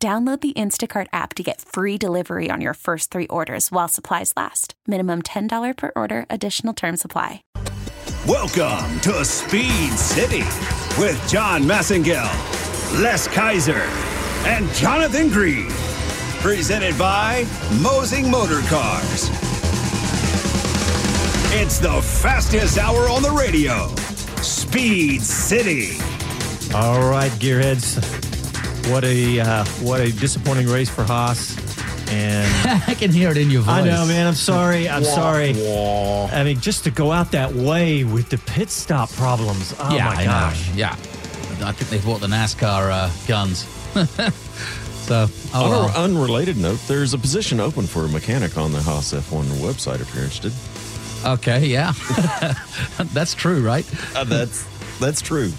Download the Instacart app to get free delivery on your first three orders while supplies last. Minimum $10 per order, additional term supply. Welcome to Speed City with John Massengill, Les Kaiser, and Jonathan Green. Presented by Mosing Motor Cars. It's the fastest hour on the radio. Speed City. All right, gearheads. What a uh, what a disappointing race for Haas. And I can hear it in your voice. I know, man. I'm sorry. I'm sorry. I mean, just to go out that way with the pit stop problems. Oh yeah, my I gosh. know. Yeah. I think they bought the NASCAR uh, guns. so, oh, On well. an unrelated note, there's a position open for a mechanic on the Haas F1 website if you're interested. okay, yeah. That's true, right? Uh, that's that's true.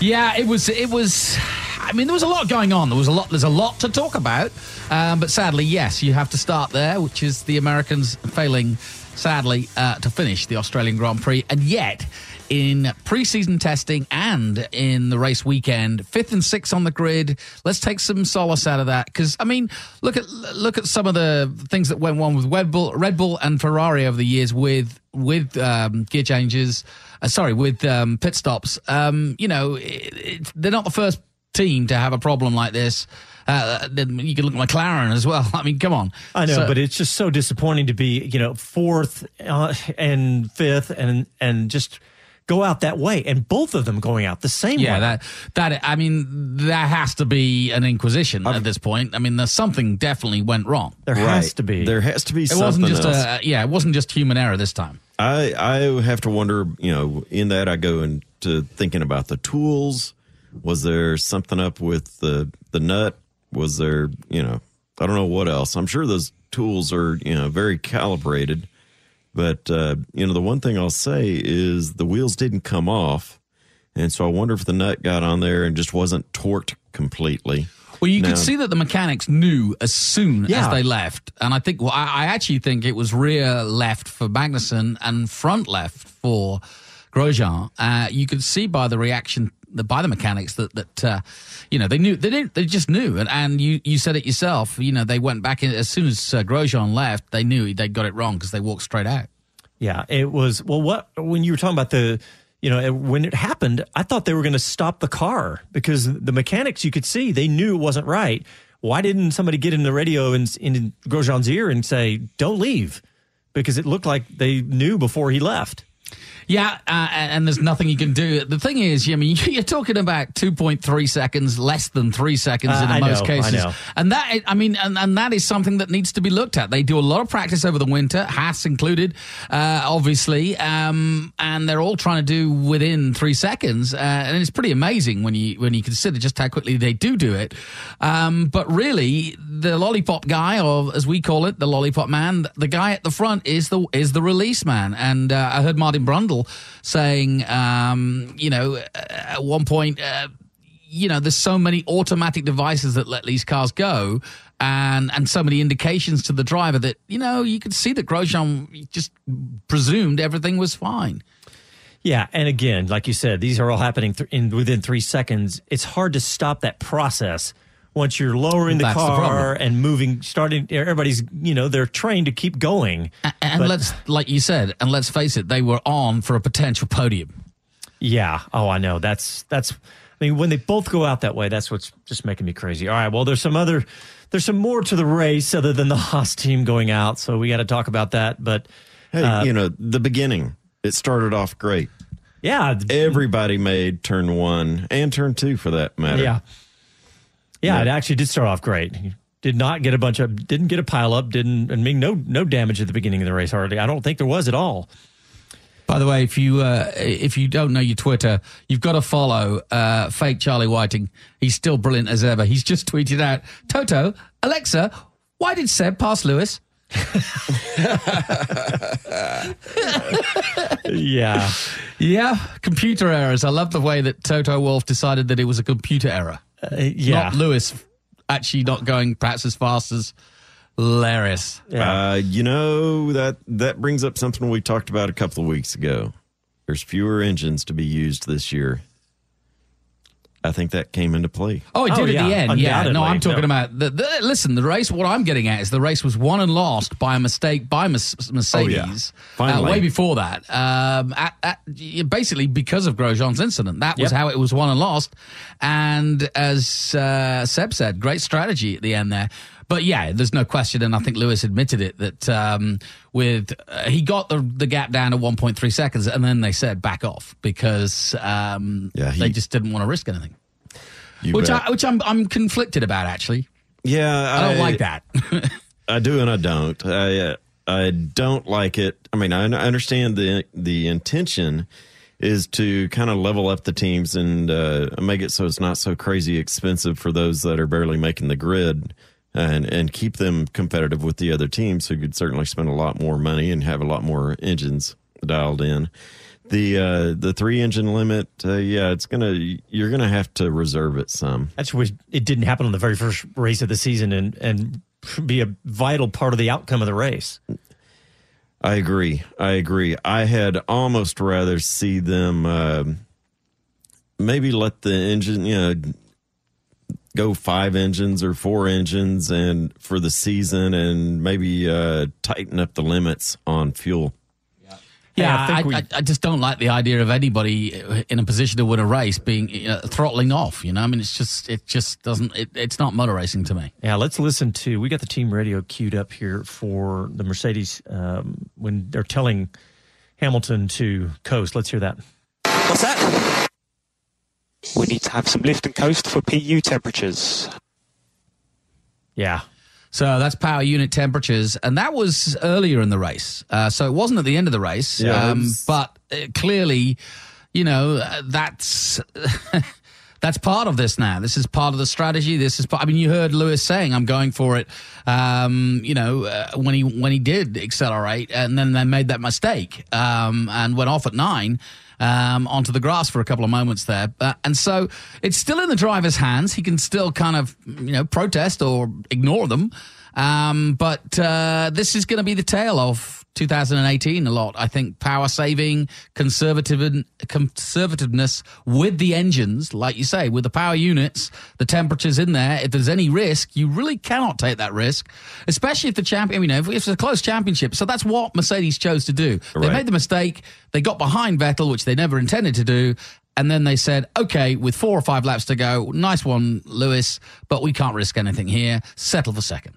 Yeah, it was. It was. I mean, there was a lot going on. There was a lot. There's a lot to talk about. Um, but sadly, yes, you have to start there, which is the Americans failing, sadly, uh, to finish the Australian Grand Prix, and yet. In preseason testing and in the race weekend, fifth and sixth on the grid. Let's take some solace out of that because I mean, look at look at some of the things that went on with Red Bull, Red Bull and Ferrari over the years with with um, gear changes. Uh, sorry, with um, pit stops. Um, you know, it, it, they're not the first team to have a problem like this. Uh, then you can look at McLaren as well. I mean, come on. I know, So- but it's just so disappointing to be, you know, fourth uh, and fifth, and and just go out that way, and both of them going out the same yeah, way. that that I mean, that has to be an inquisition at this point. I mean, there's something definitely went wrong. there has to be. There has to be It something wasn't just else. a yeah, it wasn't just human error this time. I I have to wonder. You know, in that I go into thinking about the tools. Was there something up with the the nut? Was there you know I don't know what else. I'm sure those tools are you know very calibrated. But uh, you know the one thing I'll say is the wheels didn't come off, and so I wonder if the nut got on there and just wasn't torqued completely. Well, you Now- could see that the mechanics knew as soon as they left, and I think well, I, I actually think it was rear left for Magnussen and front left for Grosjean. Uh, you could see by the reaction the, by the mechanics that that uh, you know they knew they didn't they just knew, and, and you you said it yourself. You know they went back in as soon as uh, Grosjean left, they knew they got it wrong because they walked straight out. Yeah, it was. Well, what when you were talking about the, you know, when it happened, I thought they were going to stop the car because the mechanics you could see they knew it wasn't right. Why didn't somebody get in the radio and in Grosjean's ear and say, "Don't leave," because it looked like they knew before he left. Yeah, uh, and there's nothing you can do. The thing is, I mean, you're talking about 2.3 seconds, less than three seconds Uh, in I most know, cases, and that, I mean, and, and that is something that needs to be looked at. They do a lot of practice over the winter, Haas included, uh, obviously, um, and they're all trying to do within three seconds, uh, and it's pretty amazing when you when you consider just how quickly they do do it. Um, but really, the lollipop guy, or as we call it, the lollipop man, the guy at the front is the is the release man. And uh, I heard Martin Brundle saying, um, you know, at one point. Uh, you know, there's so many automatic devices that let these cars go, and and so many indications to the driver that you know you could see that Grosjean just presumed everything was fine. Yeah, and again, like you said, these are all happening th- in within three seconds. It's hard to stop that process once you're lowering the That's the car problem. and moving. Starting, everybody's you know they're trained to keep going. And But- let's, like you said, and let's face it, they were on for a potential podium. Yeah. Oh, I know. That's that's. I mean, when they both go out that way, that's what's just making me crazy. All right. Well, there's some other, there's some more to the race other than the Haas team going out, so we got to talk about that. But Hey, Uh, you know the beginning. It started off great. yeah, Everybody made turn one and turn two for that matter. yeah, yeah. Yeah. It actually did start off great. Did not get a bunch of, didn't get a pile up, didn't, I mean, no, no damage at the beginning of the race hardly. I don't think there was at all. By the way, if you uh, if you don't know your Twitter, you've got to follow uh, fake Charlie Whiting. He's still brilliant as ever. He's just tweeted out, Toto, Alexa, why did Seb pass Lewis? Yeah. Yeah, computer errors. I love the way that Toto Wolff decided that it was a computer error, Uh, yeah. not Lewis actually not going perhaps as fast as Hilarious. Yeah. Uh, you know that that brings up something we talked about a couple of weeks ago. There's fewer engines to be used this year. I think that came into play. Oh, it Oh, did yeah, at the end. Yeah, no. I'm talking No. about the, the. Listen, the race. What I'm getting at is the race was won and lost by a mistake by Mes- Mercedes. uh, Finally. way before that, um, at, at, basically because of Grosjean's incident. That was Yep. how it was won and lost. And as uh, Seb said, great strategy at the end there. But yeah, there's no question, and I think Lewis admitted it that um, with uh, he got the the gap down to 1.3 seconds, and then they said back off because um, Yeah, he- they just didn't want to risk anything. Which bet. I, which I'm I'm conflicted about actually. yeah, I don't like that. I do and I don't. I uh, I don't like it. I mean, I, I understand the the intention is to kind of level up the teams and uh, make it so it's not so crazy expensive for those that are barely making the grid. And, and keep them competitive with the other teams who could certainly spend a lot more money and have a lot more engines dialed in. The uh, the three engine limit, uh, yeah, it's gonna you're gonna have to reserve it some. That's what it didn't happen on the very first race of the season and, and be a vital part of the outcome of the race. I agree. I agree. I had almost rather see them um maybe let the engine, you know, go five engines or four engines and for the season and maybe uh, tighten up the limits on fuel. Yeah, I I, think we- I, I just don't like the idea of anybody in a position to win a race being you know, throttling off. You know, I mean, it's just it just doesn't. It, it's not motor racing to me. Yeah, let's listen to. We got the team radio queued up here for the Mercedes um, when they're telling Hamilton to coast. Let's hear that. What's that? We need to have some lift and coast for PU temperatures. Yeah. So that's power unit temperatures, and that was earlier in the race. Uh, so it wasn't at the end of the race, Yeah, um, but uh, clearly, you know, uh, that's. That's part of this now. This is part of the strategy. This is part. I mean, you heard Lewis saying, "I'm going for it." Um, you know, uh, when he when he did accelerate, and then they made that mistake um, and went off at nine um, onto the grass for a couple of moments there. Uh, and so it's still in the driver's hands. He can still kind of you know protest or ignore them. Um, but uh, this is going to be the tale of 2018 a lot. I think power saving, conservative conservativeness with the engines, like you say, with the power units, the temperatures in there. If there's any risk, you really cannot take that risk, especially if the champion. You know, if it's a close championship. So that's what Mercedes chose to do. They made the mistake. They got behind Vettel, which they never intended to do. And then they said, okay, with four or five laps to go, nice one, Lewis, but we can't risk anything here. Settle for second.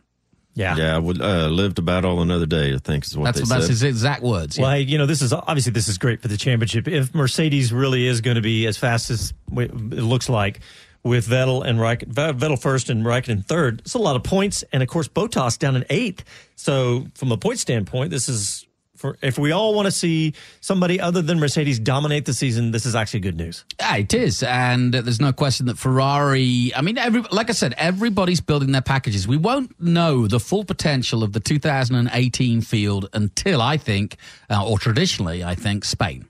Yeah. Yeah, I would uh, live to battle another day. I think is what That's they that's said. his exact words. yeah. Well, hey, you know, this is obviously this is great for the championship. If Mercedes really is going to be as fast as it looks like with Vettel and Raik- Vettel first and Raikkonen third, it's a lot of points, and of course Bottas down in eighth. So, from a point standpoint, this is for if we all want to see somebody other than Mercedes dominate the season, this is actually good news. Yeah, it is, and uh, there's no question that Ferrari. I mean, every like I said, everybody's building their packages. We won't know the full potential of the 2018 field until I think, uh, or traditionally, I think Spain.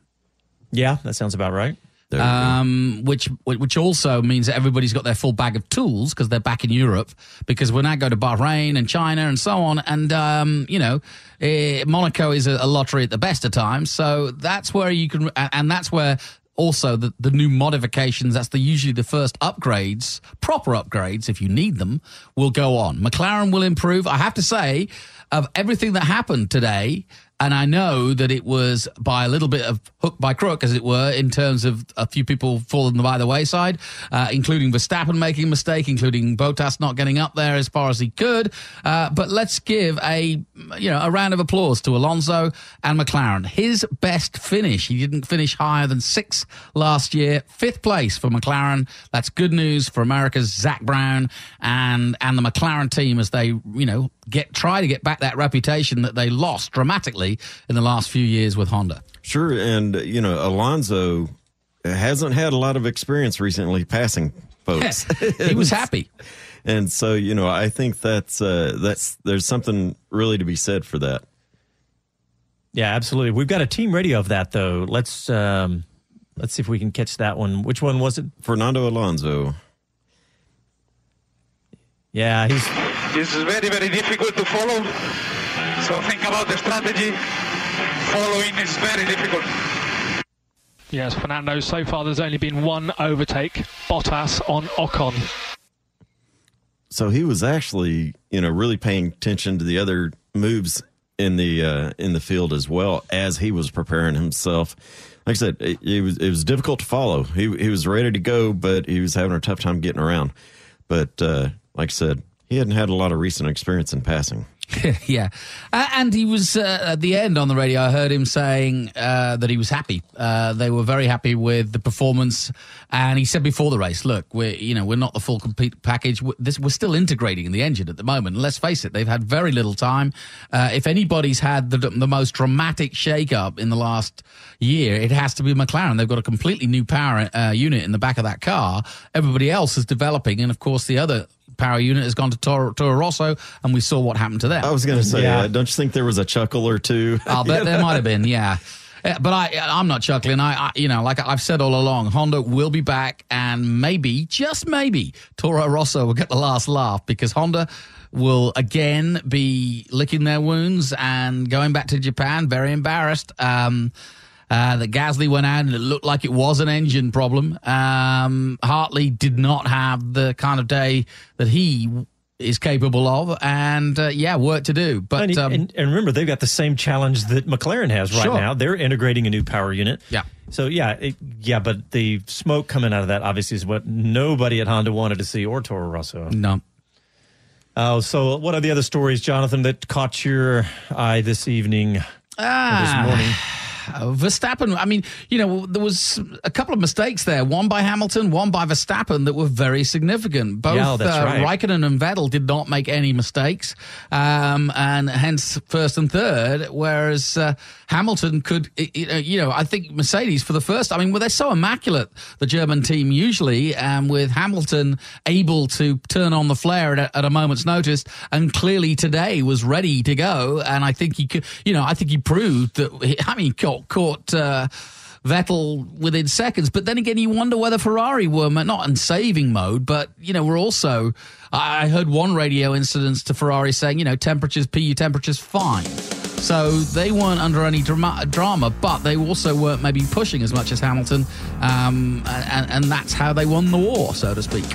Yeah, that sounds about right. We um, which which also means that everybody's got their full bag of tools because they're back in Europe. Because when I go to Bahrain and China and so on, and um, you know, eh, Monaco is a, a lottery at the best of times. So that's where you can, and that's where also the, the new modifications. That's the usually the first upgrades, proper upgrades if you need them, will go on. McLaren will improve. I have to say, of everything that happened today. And I know that it was by a little bit of hook by crook, as it were, in terms of a few people falling by the wayside, uh, including Verstappen making a mistake, including Bottas not getting up there as far as he could. Uh, but let's give a you know a round of applause to Alonso and McLaren. His best finish. He didn't finish higher than sixth last year. Fifth place for McLaren. That's good news for America's Zak Brown and and the McLaren team as they you know get try to get back that reputation that they lost dramatically in the last few years with Honda. Sure, and uh, you know Alonso hasn't had a lot of experience recently passing folks. he was happy. and so you know I think that's uh, that's there's something really to be said for that. Yeah, absolutely. We've got a team radio of that though. Let's um, let's see if we can catch that one. Which one was it? Fernando Alonso. Yeah, he's This is very, very difficult to follow. So think about the strategy. Following is very difficult. Yes, Fernando, so far there's only been one overtake, Bottas on Ocon. So he was actually you know really paying attention to the other moves in the uh, in the field as well as he was preparing himself. Like I said, it, it was it was difficult to follow. He he was ready to go, but he was having a tough time getting around. But uh, like I said, he hadn't had a lot of recent experience in passing. yeah, uh, and he was uh, at the end on the radio. I heard him saying uh, that he was happy. Uh, they were very happy with the performance, and he said before the race, "Look, we're you know we're not the full complete package. We're, this, we're still integrating the engine at the moment. And let's face it, they've had very little time. Uh, if anybody's had the, the most dramatic shake-up in the last year, it has to be McLaren. They've got a completely new power uh, unit in the back of that car. Everybody else is developing, and of course the other." Power unit has gone to Toro, Toro Rosso, and we saw what happened to them. I was going to say, Yeah. uh, don't you think there was a chuckle or two? I'll bet there might have been, yeah. Uh, But I, I'm not chuckling. I, I, you know, like I've said all along, Honda will be back, and maybe, just maybe, Toro Rosso will get the last laugh because Honda will again be licking their wounds and going back to Japan, very embarrassed. Um, uh, that Gasly went out and it looked like it was an engine problem. Um, Hartley did not have the kind of day that he is capable of, and uh, yeah, work to do. But and, um, and, and remember, they've got the same challenge that McLaren has right Sure. now. They're integrating a new power unit. Yeah. So yeah, it, yeah, but the smoke coming out of that obviously is what nobody at Honda wanted to see, or Toro Rosso. no. Oh, so what are the other stories, Jonathan, that caught your eye this evening? or Ah. this morning. Verstappen, I mean, you know, there was a couple of mistakes there. One by Hamilton, one by Verstappen that were very significant. Both Yeah, uh, right. Raikkonen and Vettel did not make any mistakes, um, and hence first and third. Whereas uh, Hamilton could, uh, you know, I think Mercedes for the first. I mean, well, they're so immaculate, the German team usually, um, with Hamilton able to turn on the flare at a, at a moment's notice, and clearly today was ready to go. And I think he could, you know, I think he proved that. I mean, he caught, uh, Vettel within seconds. But then again, you wonder whether Ferrari were not in saving mode, but you know, we're also. I I heard one radio incident to Ferrari saying, you know, temperatures, PU temperatures, fine. So they weren't under any drama, drama, but they also weren't maybe pushing as much as Hamilton, um, and, and that's how they won the war, so to speak.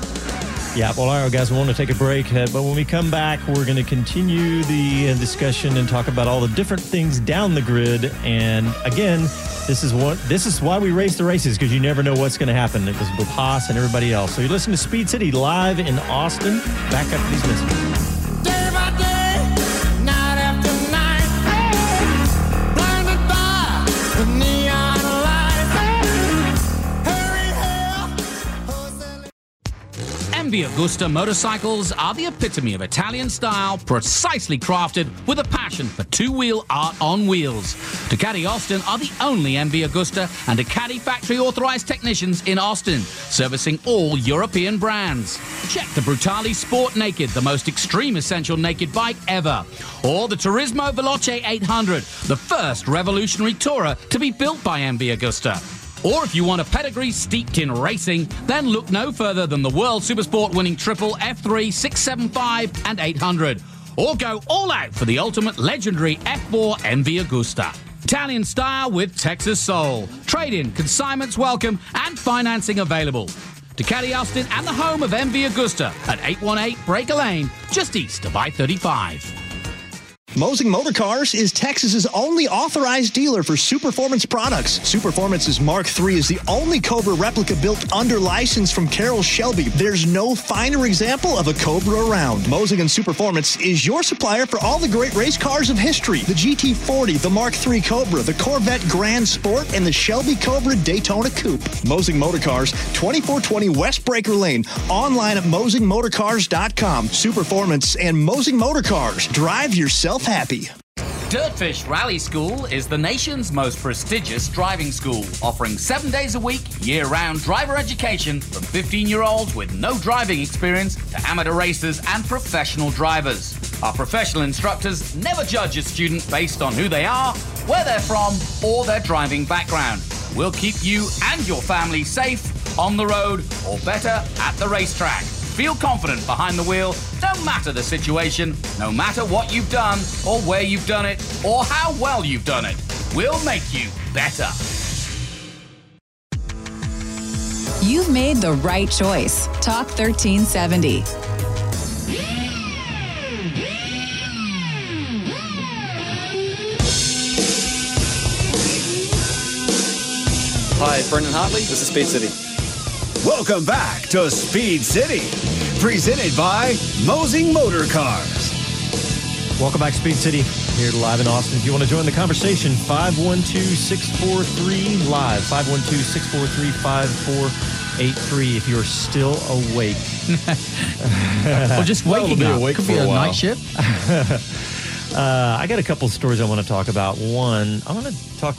Yeah, well, all right, guys, we want to take a break, uh, but when we come back, we're going to continue the uh, discussion and talk about all the different things down the grid. And again, this is what this is why we race the races because you never know what's going to happen. Was with Haas and everybody else. So you listen to Speed City live in Austin. Back up these messages. MV Agusta motorcycles are the epitome of Italian style, precisely crafted with a passion for two-wheel art on wheels. Ducati Austin are the only MV Agusta and Ducati factory authorized technicians in Austin, servicing all European brands. Check the Brutale Sport Naked, the most extreme essential naked bike ever, or the Turismo Veloce 800, the first revolutionary tourer to be built by MV Agusta. Or if you want a pedigree steeped in racing, then look no further than the World Supersport winning triple F3, 675, and 800. Or go all out for the ultimate legendary F4 MV Agusta. Italian style with Texas soul. Trade in, consignments welcome, and financing available. Ducati Austin and the home of MV Agusta at 818 Breaker Lane, just east of I 35. Mosing Motor Cars is Texas's only authorized dealer for Superformance products. Superformance's Mark III is the only Cobra replica built under license from Carroll Shelby. There's no finer example of a Cobra around. Mosing and Superformance is your supplier for all the great race cars of history. The GT40, the Mark III Cobra, the Corvette Grand Sport, and the Shelby Cobra Daytona Coupe. Mosing Motor Cars, 2420 West Breaker Lane. Online at mosingmotorcars.com. Superformance and Mosing Motor Cars. Drive yourself happy. Dirtfish Rally School is the nation's most prestigious driving school, offering seven days a week, year round driver education from 15 year olds with no driving experience to amateur racers and professional drivers. Our professional instructors never judge a student based on who they are, where they're from, or their driving background. We'll keep you and your family safe on the road, or better, at the racetrack. Feel confident behind the wheel, no matter the situation, no matter what you've done, or where you've done it, or how well you've done it. We'll make you better. You've made the right choice. Talk 1370. Hi, Brendan Hartley. This is Speed City. Welcome back to Speed City, presented by Mosing Motor Cars. Welcome back, to Speed City, here live in Austin. If you want to join the conversation, 512-643 live, 512-643-5483 if you're still awake. Or just Well, waking we'll be up. awake Could for be a a night shift. Uh, I got a couple stories I want to talk about. One, I want to talk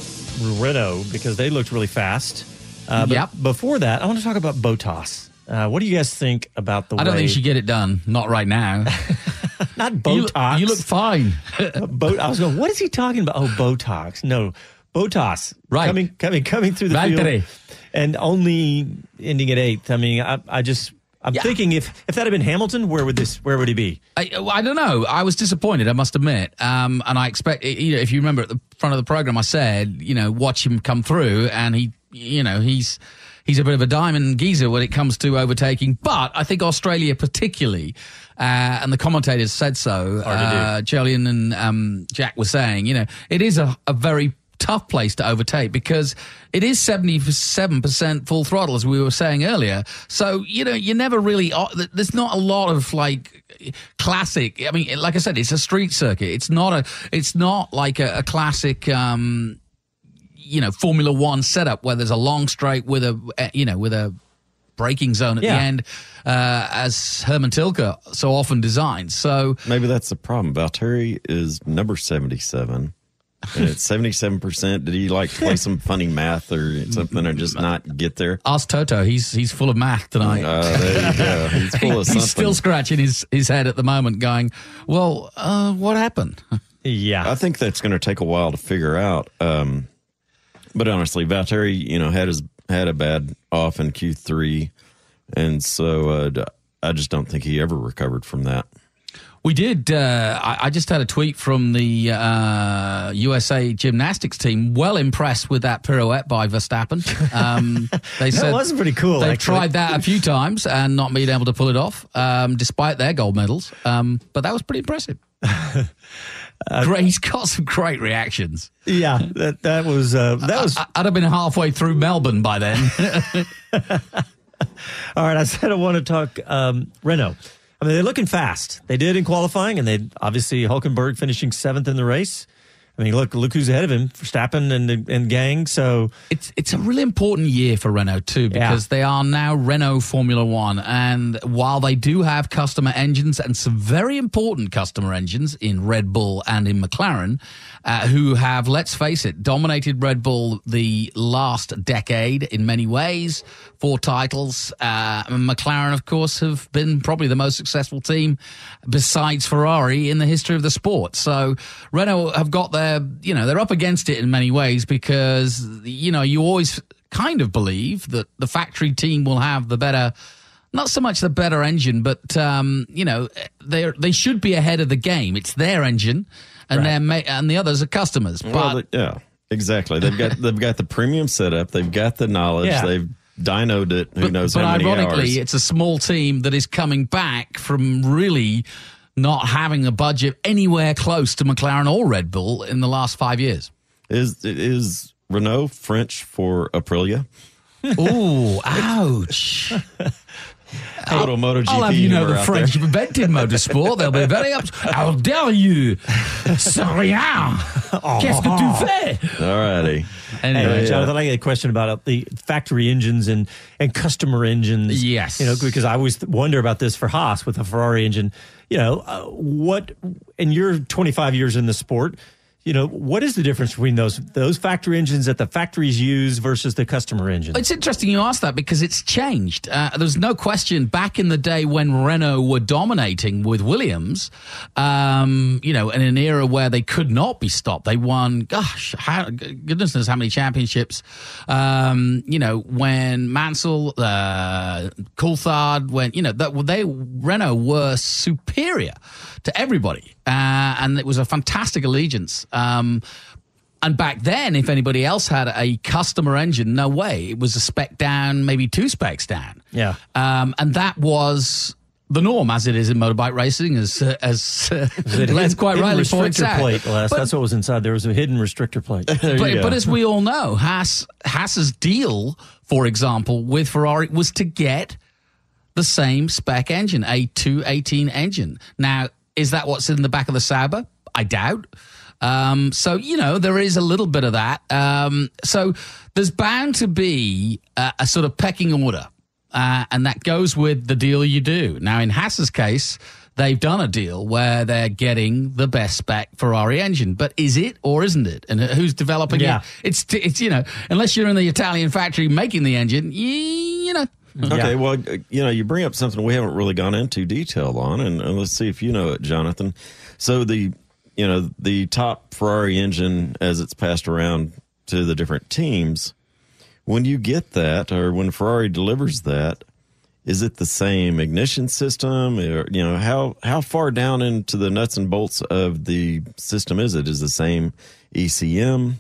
Renault because they looked really fast. Uh, but Yep. Before that, I want to talk about Bottas. Uh, what do you guys think about the way I don't think you should get it done. Not right now. Not You Botox. look, you look fine. Bo- I was going. What is he talking about? Oh, Botox. No, Bottas. Right. Coming, coming, coming through the Valtteri. field, and only ending at eighth. I mean, I, I just, I'm Yeah. thinking if if that had been Hamilton, where would this, where would he be? I, I don't know. I was disappointed, I must admit. Um, and I expect, you know, if you remember at the front of the program, I said, you know, watch him come through, and he, you know, he's he's a bit of a diamond geezer when it comes to overtaking. But I think Australia, particularly, uh, and the commentators said so. Uh, and um, Jack were saying, you know, it is a, a very tough place to overtake because it is 77% full throttle as we were saying earlier so you know you never really uh, there's not a lot of like classic i mean like i said it's a street circuit it's not a it's not like a, a classic um you know formula 1 setup where there's a long straight with a uh, you know with a braking zone at Yeah. the end uh as herman tilke so often designs so Maybe that's the problem. Valtteri is number 77. And it's 77%. Did he like play some funny math or something or just not get there? ask toto he's he's full of math tonight Uh, there you go. He's full of something. He's still scratching his, his head at the moment, going, "Well, uh, what happened?" Yeah, I think that's going to take a while to figure out. Um, but honestly, Valtteri, you know, had his had a bad off in Q three, and so uh, I just don't think he ever recovered from that. We did. Uh, I, I just had a tweet from the uh, USA gymnastics team. Well impressed with that pirouette by Verstappen. Um, they That said was pretty cool, They've actually. tried that a few times and not been able to pull it off, um, despite their gold medals. Um, but that was pretty impressive. great. He's got some great reactions. yeah. That that was uh, that was I, I'd have been halfway through Melbourne by then. All right, I said I want to talk um, Renault. I mean, they're looking fast. They did in qualifying, and they obviously Hulkenberg finishing seventh in the race. I mean, look, look who's ahead of him, Verstappen and and gang. So It's it's a really important year for Renault too because they are now Renault Formula One, and while they do have customer engines and some very important customer engines in Red Bull and in McLaren, uh, who have let's face it dominated Red Bull the last decade in many ways, four titles. Uh, McLaren, of course, have been probably the most successful team besides Ferrari in the history of the sport. So Renault have got their, you know, they're up against it in many ways because, you know, you always kind of believe that the factory team will have the better, not so much the better engine, but, um, you know, they they should be ahead of the game. It's their engine and Right. they're ma- and the others are customers. But Well, they- yeah, exactly. They've got they've got the premium setup. They've got the knowledge. Yeah. They've dynoed it. Who but, knows but how many ironically, hours? it's a small team that is coming back from really not having a budget anywhere close to McLaren or Red Bull in the last five years. Is is Renault French for Aprilia? Ooh, ouch. Little MotoGP I'll have you know the French invented motorsport. They'll be very up. How dare you? C'est rien. Qu'est-ce que tu fais? All righty. Anyway, Hey, Jonathan, I get a question about uh, the factory engines and, and customer engines. Yes. You know, because I always wonder about this for Haas with a Ferrari engine. You know, uh, what, in your 25 years in the sport, you know, what is the difference between those those factory engines that the factories use versus the customer engines? It's interesting you ask that because it's changed. Uh, there's no question back in the day when Renault were dominating with Williams, um, you know, in an era where they could not be stopped. They won, gosh, how, goodness knows how many championships. Um, you know, when Mansell, uh, Coulthard, when, you know, that they, Renault were superior to everybody. Uh, and it was a fantastic allegiance. Um, and back then, if anybody else had a customer engine, no way. It was a spec down, maybe two specs down. Yeah. Um, and that was the norm, as it is in motorbike racing, as uh, as uh, The Les hidden- quite rightly points out. plate, Les. But- That's what was inside. There was a hidden restrictor plate. but, but as we all know, Haas Haas's deal, for example, with Ferrari was to get the same spec engine, a 218 engine. Now, is that what's in the back of the Sauber? I doubt. Um, so you know there is a little bit of that. Um, so there's bound to be a, a sort of pecking order, uh, and that goes with the deal you do. Now, in Haas's case, they've done a deal where they're getting the best spec Ferrari engine, but is it or isn't it? And who's developing Yeah. it? It's it's you know unless you're in the Italian factory making the engine, you, you know. Okay, well, uh, you know, you bring up something we haven't really gone into detail on, and, and let's see if you know it, Jonathan. So the, you know, the top Ferrari engine as it's passed around to the different teams, when you get that, or when Ferrari delivers that, is it the same ignition system, or you know, how how far down into the nuts and bolts of the system is it? Is the same ECM?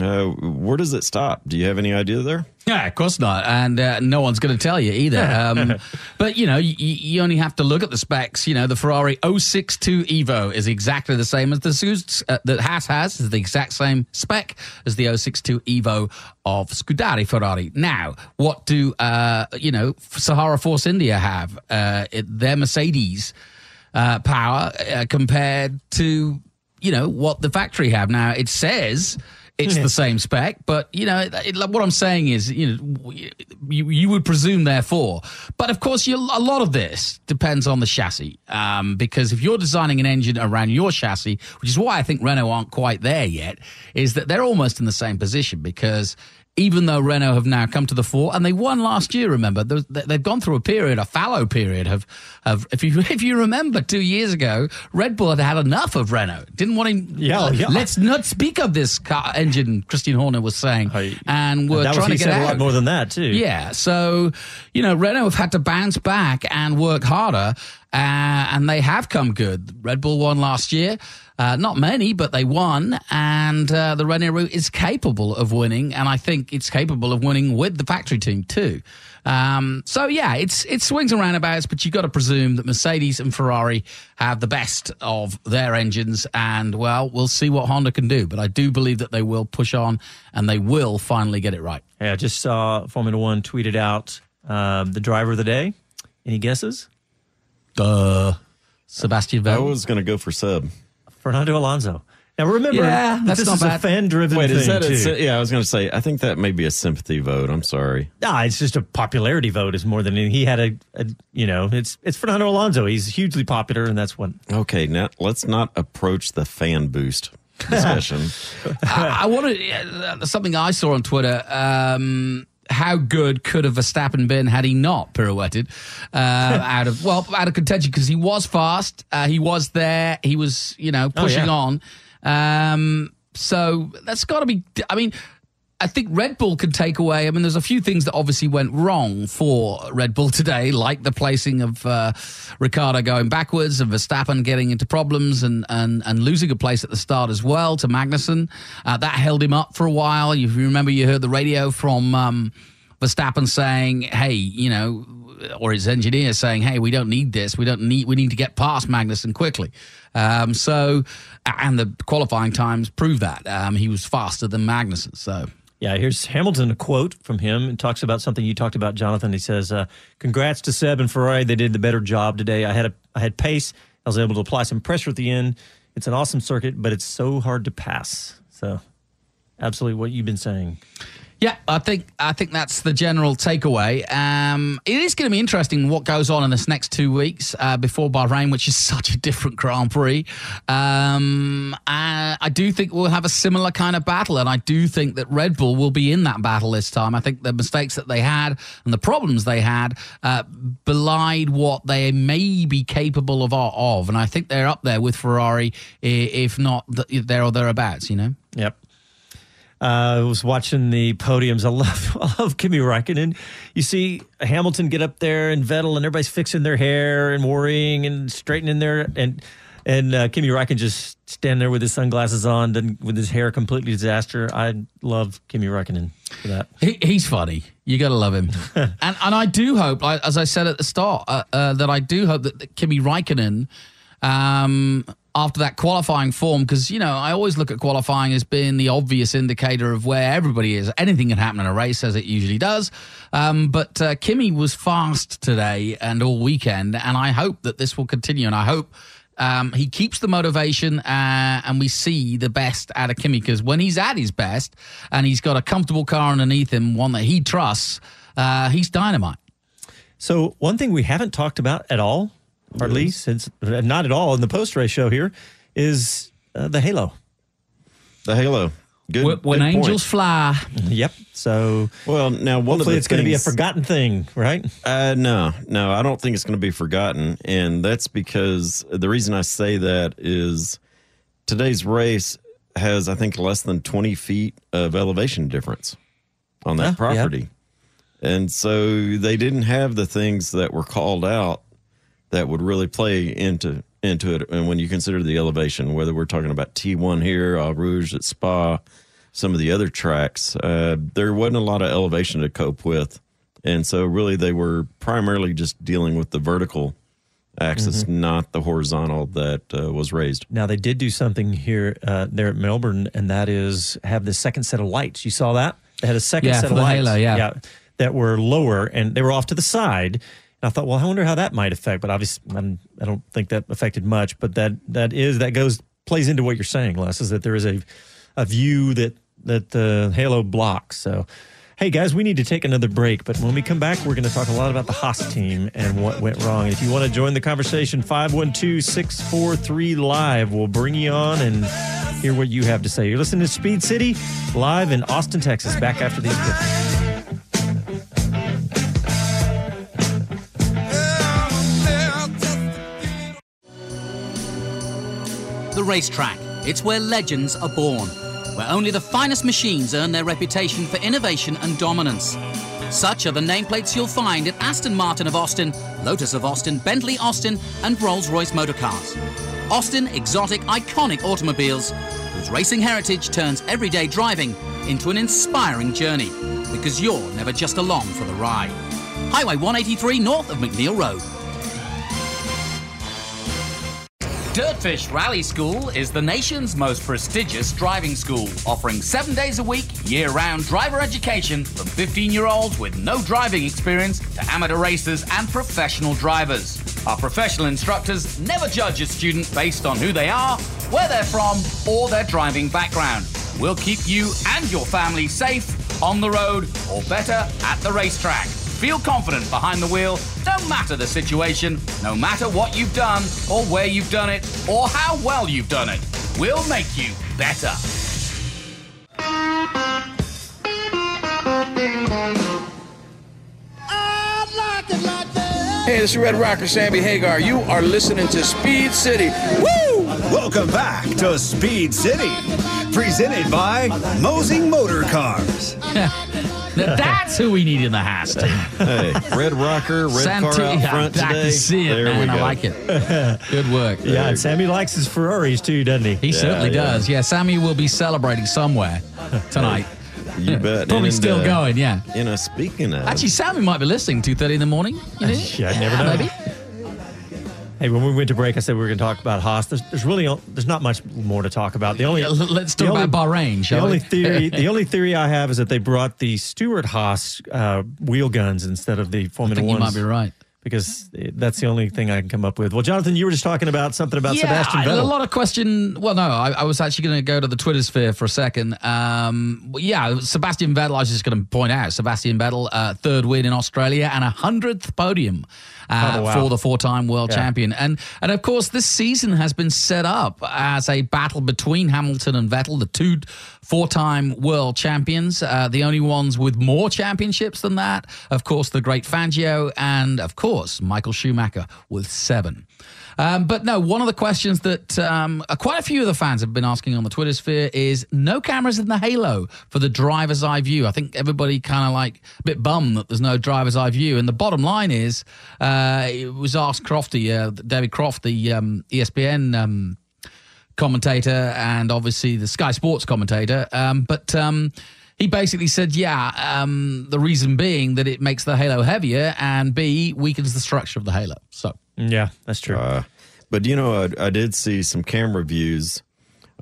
Uh, where does it stop? Do you have any idea there? Yeah, of course not, and uh, no one's going to tell you either. Um, but you know, you, you only have to look at the specs. You know, the Ferrari 062 Evo is exactly the same as the uh, that Haas has. Is the exact same spec as the 062 Evo of Scuderia Ferrari. Now, what do uh, you know? Sahara Force India have? Uh, it, their Mercedes uh, power uh, compared to you know what the factory have. Now it says it's the same spec, but you know it, it, what I'm saying is you know you, you would presume therefore, but of course you, a lot of this depends on the chassis um, because if you're designing an engine around your chassis, which is why I think Renault aren't quite there yet, is that they're almost in the same position because even though Renault have now come to the fore and they won last year, remember they- they've gone through a period, a fallow period of, of if you if you remember two years ago, Red Bull had had enough of Renault, didn't want him. Yeah, uh, yeah. Let's not speak of this car engine. Christian Horner was saying, and we're that trying to get out. a lot more than that too. Yeah. So, you know, Renault have had to bounce back and work harder, uh, and they have come good. Red Bull won last year. Uh, not many, but they won, and uh, the Renault is capable of winning, and I think it's capable of winning with the factory team too. Um, so yeah, it's it swings and roundabouts, but you've got to presume that Mercedes and Ferrari have the best of their engines, and well, we'll see what Honda can do. But I do believe that they will push on, and they will finally get it right. Hey, I just saw Formula One tweeted out um, the driver of the day. Any guesses? Duh. Sebastian Vettel. I Vettel. was going to go for Seb. Fernando Alonso. Now remember, Yeah, that's this not is a fan-driven Wait, thing is that too. sy- yeah? I was going to say. I think that may be a sympathy vote. I'm sorry. Nah, it's just a popularity vote. Is more than anything. he had a, a, you know, it's it's Fernando Alonso. He's hugely popular, and that's what. Okay, now let's not approach the fan boost discussion. I, I want to uh, something I saw on Twitter. Um, how good could have Verstappen been had he not pirouetted uh, out of well out of contention because he was fast, uh, he was there, he was you know Oh, pushing yeah. on. Um, so that's got to be. I mean. I think Red Bull could take away. I mean, there's a few things that obviously went wrong for Red Bull today, like the placing of uh, Ricciardo going backwards and Verstappen getting into problems and, and, and losing a place at the start as well to Magnussen. Uh, that held him up for a while. If you remember, you heard the radio from um, Verstappen saying, "Hey, you know." Or his engineer saying, "Hey, we don't need this. We don't need. We need to get past Magnussen quickly." Um, so, and the qualifying times prove that um, he was faster than Magnussen. So, Yeah, here's Hamilton, a quote from him, and talks about something you talked about, Jonathan. He says, uh, "Congrats to Seb and Ferrari. They did the better job today. I had a, I had pace. I was able to apply some pressure at the end. It's an awesome circuit, but it's so hard to pass. So, absolutely, what you've been saying. Yeah, I think I think that's the general takeaway. Um, it is going to be interesting what goes on in this next two weeks uh, before Bahrain, which is such a different Grand Prix. Um, uh, I do think we'll have a similar kind of battle, and I do think that Red Bull will be in that battle this time. I think the mistakes that they had and the problems they had uh, belied what they may be capable of, of, and I think they're up there with Ferrari, if not th- there or thereabouts. You know. Yep. Uh, I was watching the podiums. I love, I love Kimi Räikkönen. You see Hamilton get up there and Vettel, and everybody's fixing their hair and worrying and straightening their and and uh, Kimi Räikkönen just stand there with his sunglasses on, and with his hair completely disaster. I love Kimi Räikkönen for that. He, he's funny. You got to love him. and and I do hope, as I said at the start, uh, uh, that I do hope that, that Kimi Raikkonen, um, after that qualifying form, because you know I always look at qualifying as being the obvious indicator of where everybody is. Anything can happen in a race, as it usually does. Um, but uh, was fast today and all weekend, and I hope that this will continue. And I hope. Um, he keeps the motivation, uh, and we see the best out of Kimi because when he's at his best and he's got a comfortable car underneath him, one that he trusts, uh, he's dynamite. So one thing we haven't talked about at all, hardly since uh, not at all in the post race show here, is uh, the halo. The halo. Good. When- when good point. angels fly. Yep. So well, now one hopefully of the it's going to be a forgotten thing, right? Uh, no, no, I don't think it's going to be forgotten, and that's because the reason I say that is today's race has, I think, less than twenty feet of elevation difference on that Yeah, yeah. property, and so they didn't have the things that were called out that would really play into into it. And when you consider the elevation, whether we're talking about T one here, Eau Rouge at Spa, some of the other tracks, uh, there wasn't a lot of elevation to cope with, and so really they were primarily just dealing with the vertical axis, Mhm. not the horizontal that uh, was raised. Now they did do something here uh, there at Melbourne, and that is have the second set of lights. You saw that they had a second Yeah, set for of the lights, halo, yeah. that were lower, and they were off to the side. And I thought, well, I wonder how that might affect. But obviously, I'm, I don't think that affected much. But that that is that goes plays into what you're saying, Les, is that there is a a view that that the halo blocks. So. Hey guys, we need to take another break, but when we come back, we're going to talk a lot about the Haas team and what went wrong. And if you want to join the conversation, 512 643 Live, we'll bring you on and hear what you have to say. You're listening to Speed City live in Austin, Texas. Back after these The racetrack. It's where legends are born, where only the finest machines earn their reputation for innovation and dominance. Such are the nameplates you'll find at Aston Martin of Austin, Lotus of Austin, Bentley Austin, and Rolls Royce Motorcars. Austin exotic, iconic automobiles whose racing heritage turns everyday driving into an inspiring journey because you're never just along for the ride. Highway 183 north of McNeil Road. Dirtfish Rally School is the nation's most prestigious driving school, offering seven days a week, year round driver education from 15 year olds with no driving experience to amateur racers and professional drivers. Our professional instructors never judge a student based on who they are, where they're from, or their driving background. We'll keep you and your family safe on the road, or better, at the racetrack. Feel confident behind the wheel, no matter the situation, no matter what you've done, or where you've done it, or how well you've done it. We'll make you better. Hey, this is Red Rocker Sammy Hagar. You are listening to Speed City. Woo! Welcome back to Speed City, presented by Mosing Motor Cars. That's who we need in the house. team. Hey, red rocker, red car Santi- out front I today. can see it, there man. I like it. Good work. Yeah, and Sammy likes his Ferraris too, doesn't he? He certainly does. Yeah, Sammy will be celebrating somewhere tonight. You bet. Probably And, still uh, going, yeah. You know, speaking of, Actually, Sammy might be listening 2.30 in the morning. You know? Yeah, I never know. Maybe. Hey, when we went to break, I said we were going to talk about Haas. There's, there's really there's not much more to talk about. The only Yeah, let's talk only- about Bahrain, The shall only theory the only theory I have is that they brought the Stewart Haas uh, wheel guns instead of the Formula think you Ones. might be right. because that's the only thing I can come up with. Well, Jonathan, you were just talking about something about yeah, Sebastian Vettel. A lot of question. Well, no, I, I was actually going to go to the Twitter sphere for a second. Um, yeah, Sebastian Vettel. I was just going to point out Sebastian Vettel, uh, third win in Australia and a hundredth podium. Uh, Oh, wow. For the four-time world Yeah. champion, and and of course, this season has been set up as a battle between Hamilton and Vettel, the two four-time world champions, uh, the only ones with more championships than that. Of course, the great Fangio, and of course, Michael Schumacher with seven. Um, but no, one of the questions that um, quite a few of the fans have been asking on the Twitter sphere is no cameras in the Halo for the driver's eye view. I think everybody kind of like a bit bummed that there's no driver's eye view. And the bottom line is, uh, it was asked Crofty, uh, David Croft, the um, ESPN um, commentator and obviously the Sky Sports commentator. Um, but um, he basically said, yeah, um, the reason being that it makes the halo heavier and B, weakens the structure of the halo. So, yeah, that's true. Uh, but you know, I, I did see some camera views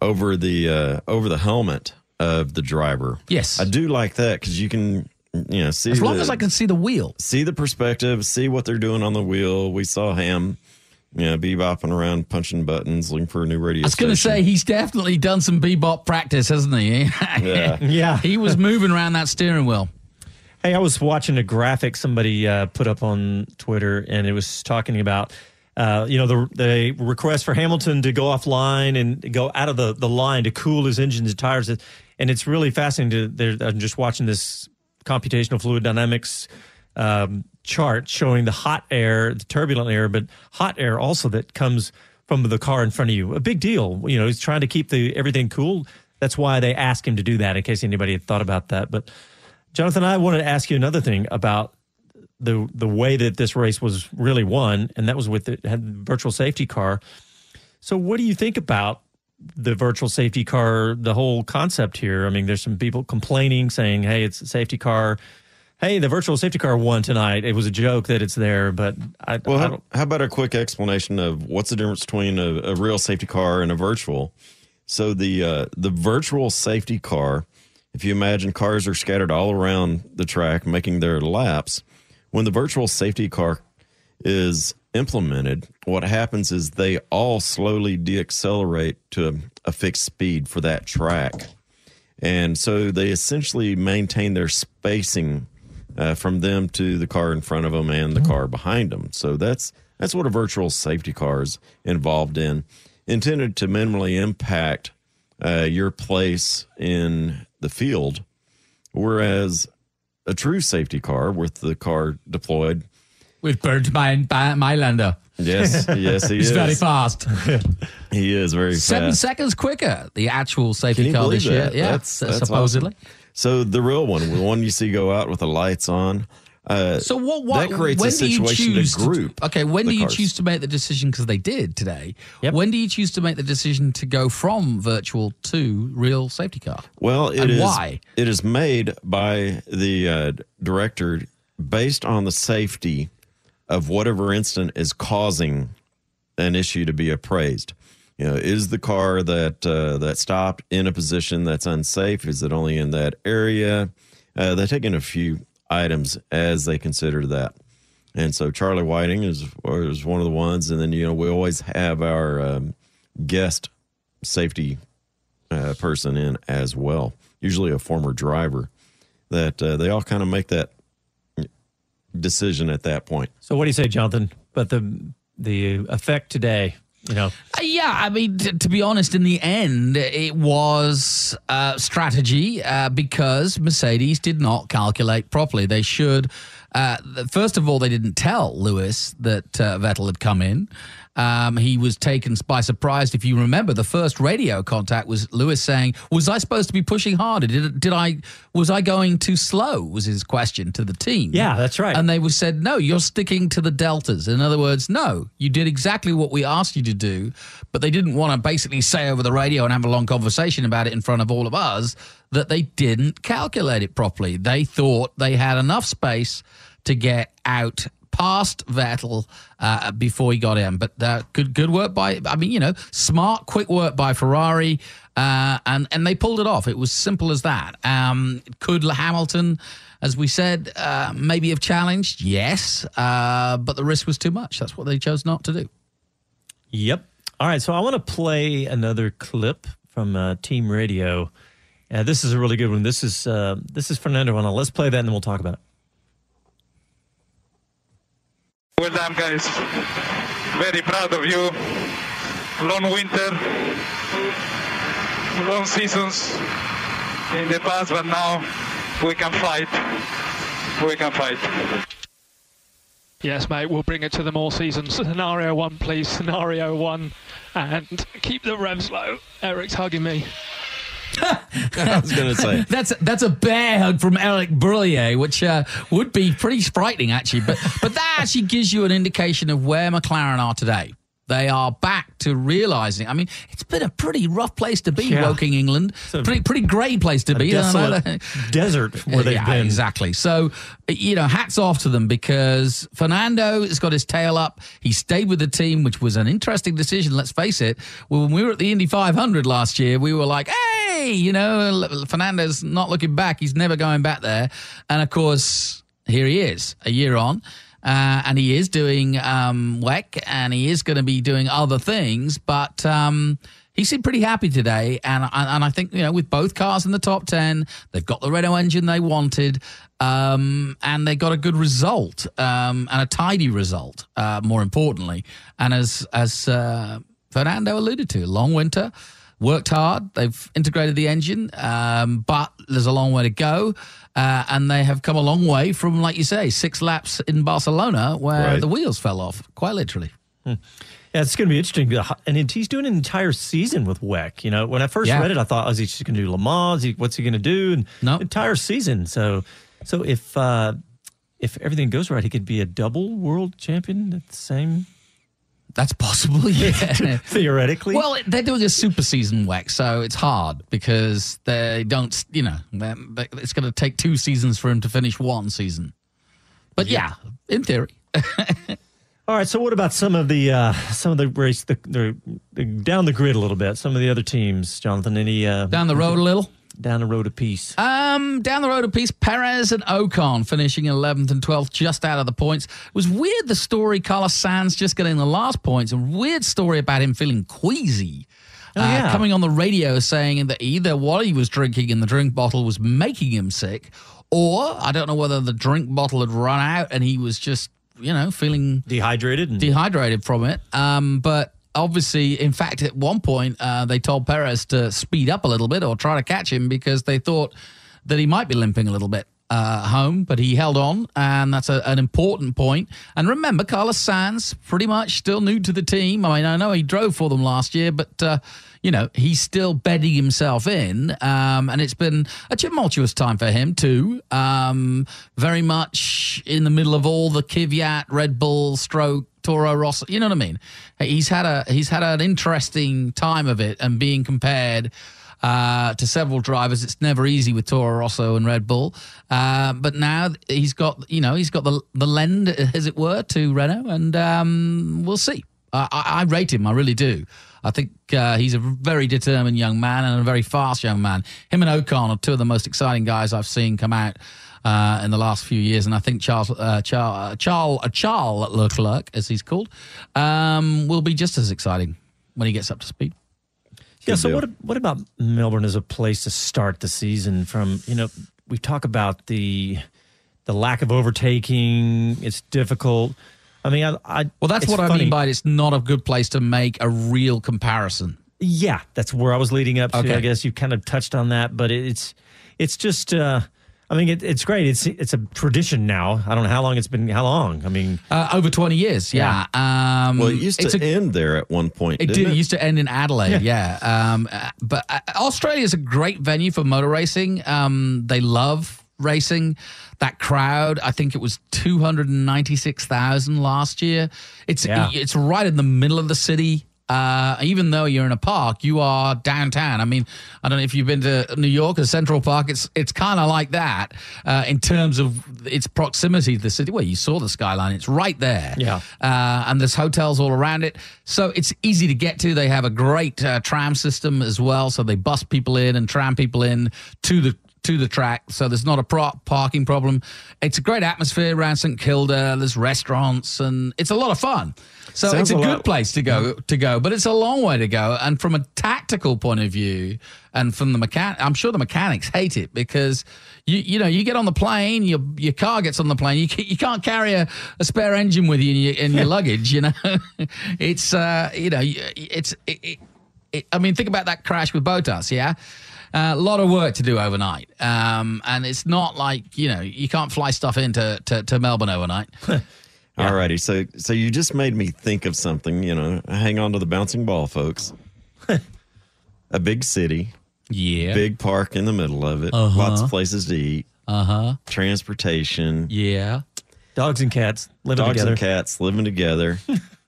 over the uh, over the helmet of the driver. Yes. I do like that because you can, you know, see as long the- as I can see the wheel. see the perspective, see what they're doing on the wheel. We saw him, you know, bebopping around, punching buttons, looking for a new radio. I was going to say he's definitely done some bebop practice, hasn't he? Yeah. Yeah. he was moving around that steering wheel. Hey, I was watching a graphic somebody uh, put up on Twitter, and it was talking about, uh, you know, the the request for Hamilton to go offline and go out of the, the line to cool his engines and tires, and it's really fascinating. To, I'm just watching this computational fluid dynamics um, chart showing the hot air, the turbulent air, but hot air also that comes from the car in front of you. A big deal. You know, he's trying to keep the everything cool. That's why they asked him to do that. In case anybody had thought about that, but. Jonathan, I wanted to ask you another thing about the the way that this race was really won, and that was with the had the virtual safety car. So, what do you think about the virtual safety car, the whole concept here? I mean, there's some people complaining, saying, "Hey, it's a safety car." Hey, the virtual safety car won tonight. It was a joke that it's there, but I, Well, I how, how about a quick explanation of what's the difference between a, a real safety car and a virtual? So the uh, the virtual safety car, if you imagine cars are scattered all around the track making their laps, when the virtual safety car is implemented, what happens is they all slowly deaccelerate to a, fixed speed for that track. And so they essentially maintain their spacing uh, from them to the car in front of them and the car behind them. So that's that's what a virtual safety car is involved in, intended to minimally impact uh, your place in the field, whereas a true safety car with the car deployed. With Bernd My- My- Mayländer. Yes, yes, he He's is very fast. He is very Seven fast. seconds quicker, the actual safety car this year. that? Yeah, That's- that's supposedly. awesome. So the real one, the one you see go out with the lights on. Uh, So what? What? that creates when a situation do you choose to group. okay, when the do you cars. choose to make the decision? Because they did today. When do you choose to make the decision to go from virtual to real safety car? Well, it And is why? it is made by the uh, director based on the safety of whatever incident is causing an issue to be appraised. You know, is the car that uh, that stopped in a position that's unsafe? Is it only in that area? Uh, they take in a few items as they consider that. And so Charlie Whiting is is one of the ones, and then you know we always have our um, guest safety uh, person in as well, usually a former driver. That uh, they all kind of make that decision at that point. So, what do you say, Jonathan? But the the effect today, you know, Uh, yeah, I mean, t- to be honest, in the end, it was uh, strategy uh, because Mercedes did not calculate properly. They should. Uh, first of all, they didn't tell Lewis that uh, Vettel had come in. Um, he was taken by surprise. If you remember, the first radio contact was Lewis saying, "Was I supposed to be pushing harder? Did did I was I going too slow?" Was his question to the team. Yeah, that's right. And they were said, "No, you're sticking to the deltas." In other words, no, you did exactly what we asked you to do, but they didn't want to basically say over the radio and have a long conversation about it in front of all of us that they didn't calculate it properly. They thought they had enough space to get out past Vettel uh, before he got in. But uh, good good work by I mean you know smart quick work by Ferrari. Uh, and and they pulled it off. It was simple as that. Um, could Hamilton, as we said, uh, maybe have challenged? Yes, uh, but the risk was too much. That's what they chose not to do. Yep. All right. So I want to play another clip from uh, Team Radio. This is a really good one. This is this is Fernando. Let's play that and then we'll talk about it. Well done, guys. Very proud of you. Long winter, long seasons in the past, but now we can fight. We can fight. Yes, mate, we'll bring it to the more seasons. Scenario one, please. Scenario one. And keep the revs low. Eric's hugging me. I was going to say. that's that's a bear hug from Eric Boullier, which uh, would be pretty frightening actually. But but that actually gives you an indication of where McLaren are today. They are back to realizing. I mean, it's been a pretty rough place to be, Yeah. Woking England. a- Pretty pretty grey place to be. Desolate desert where they've yeah, been. exactly. So, you know, hats off to them because Fernando has got his tail up. He stayed with the team, which was an interesting decision. Let's face it. When we were at the Indy 500 last year, we were like, hey, you know, Fernando's not looking back. He's never going back there. And of course, here he is a year on. Uh, and he is doing um, WEC and he is going to be doing other things, but um, he seemed pretty happy today. And, and I think you know with both cars in the top ten, they've got the Renault engine they wanted, um, and they got a good result um, and a tidy result. Uh, more importantly, and as as uh, Fernando alluded to, long winter. Worked hard. They've integrated the engine, um, but there's a long way to go. Uh, and they have come a long way from, like you say, six laps in Barcelona where Right. the wheels fell off, quite literally. Yeah, it's going to be interesting. And he's doing an entire season with WEC. You know, when I first Yeah. read it, I thought, oh, is he just going to do Le Mans? He- What's he going to do? And no. entire season. So, so if uh, if everything goes right, he could be a double world champion at the same. That's possible, yeah. Theoretically. Well, they're doing a super season WEC, so it's hard because they don't, you know, it's going to take two seasons for him to finish one season. But yeah, in theory. All right. So, what about some of the uh, some of the race the, the, the down the grid a little bit? Some of the other teams, Jonathan. Any uh, Down the road a little? Down the road a piece. Um, down the road a piece, Perez and Ocon finishing 11th and 12th, just out of the points. It was weird the story, Carlos Sainz just getting the last points. A weird story about him feeling queasy. Oh, uh. Coming on the radio saying that either what he was drinking in the drink bottle was making him sick, or I don't know whether the drink bottle had run out and he was just, you know, feeling dehydrated. And- dehydrated from it. Um, but obviously, in fact, at one point, uh, they told Perez to speed up a little bit or try to catch him because they thought that he might be limping a little bit uh, home, but he held on, and that's a, an important point. And remember, Carlos Sainz, pretty much still new to the team. I mean, I know he drove for them last year, but. Uh, you know, he's still bedding himself in, um, and it's been a tumultuous time for him too. Um, very much in the middle of all the Kvyat, Red Bull, Stroke, Toro Rosso. You know what I mean? He's had a he's had an interesting time of it, and being compared uh, to several drivers. It's never easy with Toro Rosso and Red Bull, uh, but now he's got you know he's got the the lend as it were to Renault, and um, we'll see. I, I, rate him, I really do. I think uh, he's a very determined young man and a very fast young man. Him and Ocon are two of the most exciting guys I've seen come out uh, in the last few years, and I think Charles uh, Charles uh, Charles uh, Charles Leclerc, as he's called, um, will be just as exciting when he gets up to speed. Yeah. So what what about Melbourne as a place to start the season? From you know, we talk about the the lack of overtaking. It's difficult. I mean, I, I Well, that's what I mean by it's not a good place to make a real comparison. Yeah, that's where I was leading up to. Okay. I guess you kind of touched on that, but it's it's just. Uh, I mean, it, it's great. It's it's a tradition now. I don't know how long it's been. How long? I mean, Uh, over 20 years, yeah. Um, well, it used it's to a- end there at one point. It didn't did. It used to end in Adelaide, yeah. Um, uh, but uh, Australia is a great venue for motor racing. Um, they love racing. That crowd, I think it was two hundred and ninety six thousand last year. It's Yeah. it's right in the middle of the city. Uh, even though you're in a park, you are downtown. I mean, I don't know if you've been to New York or Central Park. It's it's kind of like that uh, in terms of its proximity to the city. Well, you saw the skyline; it's right there. Yeah. uh, and there's hotels all around it, so it's easy to get to. They have a great uh, tram system as well, so they bus people in and tram people in to the to the track, so there's not a pro- parking problem. It's a great atmosphere around St Kilda. There's restaurants, and it's a lot of fun. So Sounds it's a, a good lot- place to go to go, but it's a long way to go. And from a tactical point of view, and from the mechan, I'm sure the mechanics hate it because you you know you get on the plane, your your car gets on the plane, you you can't carry a, a spare engine with you in your, in your luggage. You know, it's uh you know it's it, it, it, I mean think about that crash with Bottas, yeah. Uh, a lot of work to do overnight, um, and it's not like you know you can't fly stuff into to, to Melbourne overnight. All righty. So so you just made me think of something, you know, hang on to the bouncing ball, folks. a big city. Yeah. Big park in the middle of it. Uh-huh. Lots of places to eat. Uh huh. Transportation. Yeah. Dogs and cats living Dogs together. Dogs and cats living together.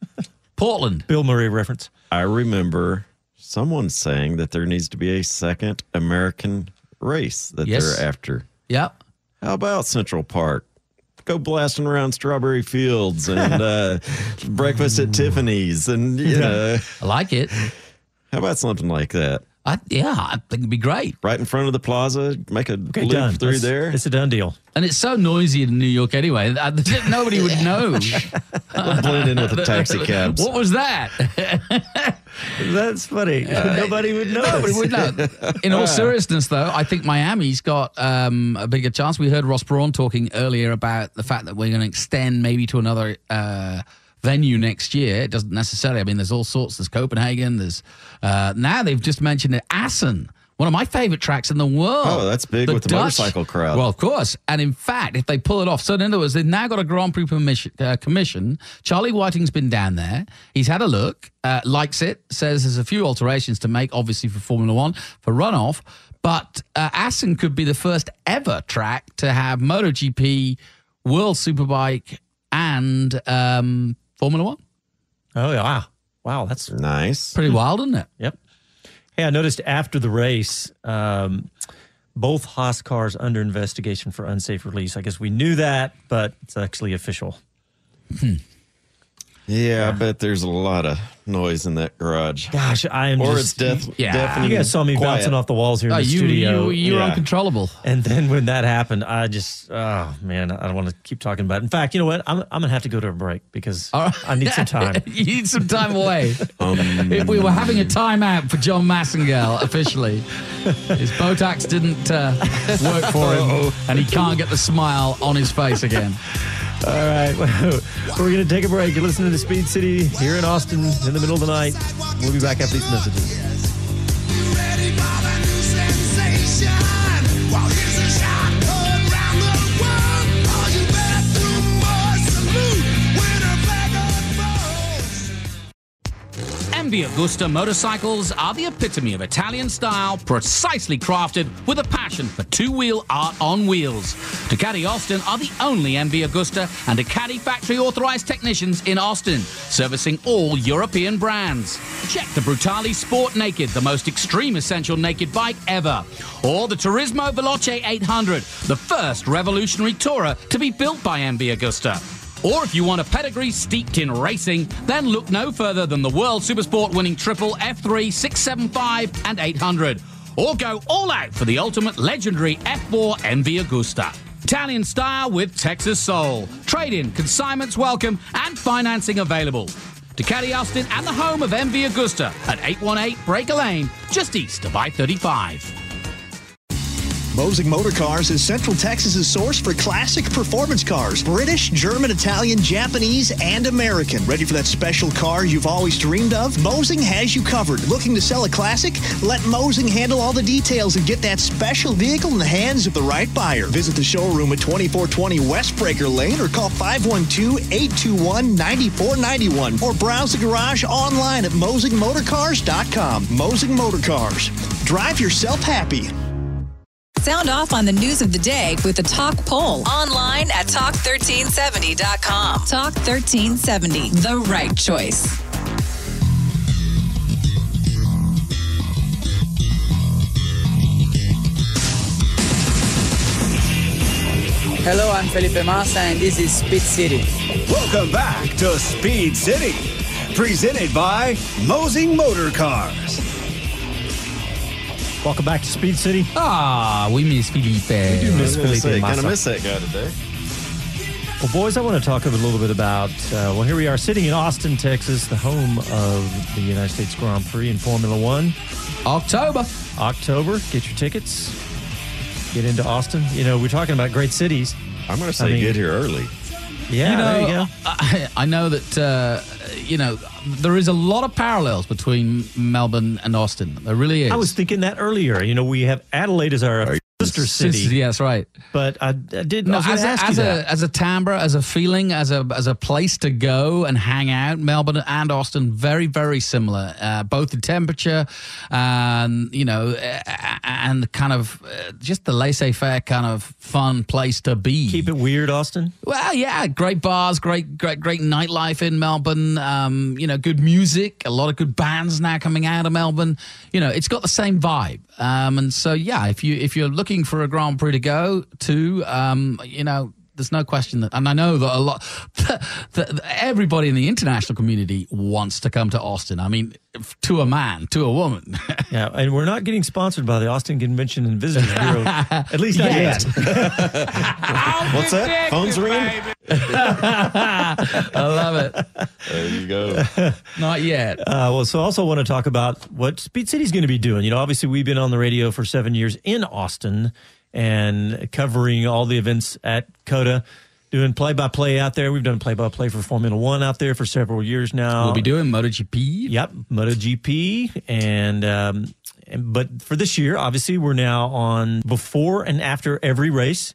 Portland. Bill Murray reference. I remember someone saying that there needs to be a second American race that Yes. they're after. Yep. How about Central Park? Go blasting around strawberry fields and uh, breakfast at Tiffany's, and you know, I like it. How about something like that? I, yeah, I think it'd be great. Right in front of the plaza, make a Okay, loop done. through That's- there. It's a done deal. And it's so noisy in New York anyway. that Nobody would know. blend in with the taxi cabs. What was that? That's funny. Nobody would know. Nobody would know. In all seriousness, though, I think Miami's got um, a bigger chance. We heard Ross Brawn talking earlier about the fact that we're going to extend maybe to another uh, venue next year. It doesn't necessarily. I mean, there's all sorts. There's Copenhagen. There's uh, now they've just mentioned it. Assen. One of my favorite tracks in the world. Oh, that's big with the motorcycle crowd. Well, of course. And in fact, if they pull it off, so in other words, they've now got a Grand Prix permission, uh, commission. Charlie Whiting's been down there. He's had a look, uh, likes it, says there's a few alterations to make, obviously, for Formula One, for runoff. But uh, Assen could be the first ever track to have MotoGP, World Superbike, and um, Formula One. Oh, yeah. Wow. Wow. That's nice. Pretty wild, isn't it? Yep. Hey, I noticed after the race, um, both Haas cars under investigation for unsafe release. I guess we knew that, but it's actually official. Yeah, I bet there's a lot of noise in that garage. Gosh, I am or just, it's deaf, Yeah. deafening You guys saw me quiet. bouncing off the walls here in Oh, the you, studio. you, you're Yeah. uncontrollable. And then when that happened, I just, oh man, I don't want to keep talking about it. In fact, you know what? I'm, I'm going to have to go to a break because All right. I need some time. you need some time away. Um, if we were having a timeout for John Massengale officially, his Botox didn't uh, work for him, and he can't get the smile on his face again. All right. Well, we're going to take a break. You're listening to Speed City here in Austin in the middle of the night. We'll be back after these messages. MV Agusta motorcycles are the epitome of Italian style, precisely crafted with a passion for two-wheel art on wheels. Ducati Austin are the only MV Agusta and Ducati factory authorized technicians in Austin, servicing all European brands. Check the Brutale Sport Naked, the most extreme essential naked bike ever, or the Turismo Veloce 800, the first revolutionary tourer to be built by MV Agusta. Or if you want a pedigree steeped in racing, then look no further than the World Supersport winning triple F3, 675, and 800. Or go all out for the ultimate legendary F4 MV Agusta. Italian style with Texas soul. Trade in, consignments welcome, and financing available. To Ducati Austin and the home of MV Agusta at 818 Breaker Lane, just east of I 35. Mosing Motor Cars is Central Texas's source for classic performance cars. British, German, Italian, Japanese, and American. Ready for that special car you've always dreamed of? Mosing has you covered. Looking to sell a classic? Let Mosing handle all the details and get that special vehicle in the hands of the right buyer. Visit the showroom at 2420 West Breaker Lane or call 512-821-9491 or browse the garage online at mosingmotorcars.com. Mosing Motor Cars. Drive yourself happy sound off on the news of the day with a talk poll online at talk1370.com. Talk 1370, the right choice. Hello, I'm Felipe Massa, and this is Speed City. Welcome back to Speed City, presented by Mosing Motor Cars. Welcome back to Speed City. Ah, we miss Felipe. We do miss Felipe Kind Massa. of miss that guy today. Well, boys, I want to talk a little bit about. Uh, well, here we are sitting in Austin, Texas, the home of the United States Grand Prix in Formula One. October. October. Get your tickets. Get into Austin. You know, we're talking about great cities. I'm going to say get here early. Yeah, you know, there you go. I, I know that uh, you know there is a lot of parallels between Melbourne and Austin. There really is. I was thinking that earlier. You know, we have Adelaide as our sister city. Yes, right. But I, I did. I No, was going as, a, as a that. as a timbre, as a feeling, as a as a place to go and hang out, Melbourne and Austin very very similar, uh, both in temperature, and you know, uh, and kind of uh, just the laissez faire kind of fun place to be. Keep it weird, Austin. Well, yeah, great bars, great, great, great nightlife in Melbourne. Um, you know, good music, a lot of good bands now coming out of Melbourne. You know, it's got the same vibe. Um, and so, yeah, if you if you're looking for a Grand Prix to go to, um, you know. There's no question that, and I know that a lot, that, that everybody in the international community wants to come to Austin. I mean, to a man, to a woman. Yeah, and we're not getting sponsored by the Austin Convention and Visitors Bureau. At least not Yet. yet. What's that? Phone's ringing? I love it. There you go. Not yet. Uh, well, so I also want to talk about what Speed City's going to be doing. You know, obviously we've been on the radio for seven years in Austin and covering all the events at COTA, doing play by play out there. We've done play by play for Formula One out there for several years now. We'll be doing MotoGP. Yep, MotoGP, and um, and but for this year, obviously, we're now on before and after every race.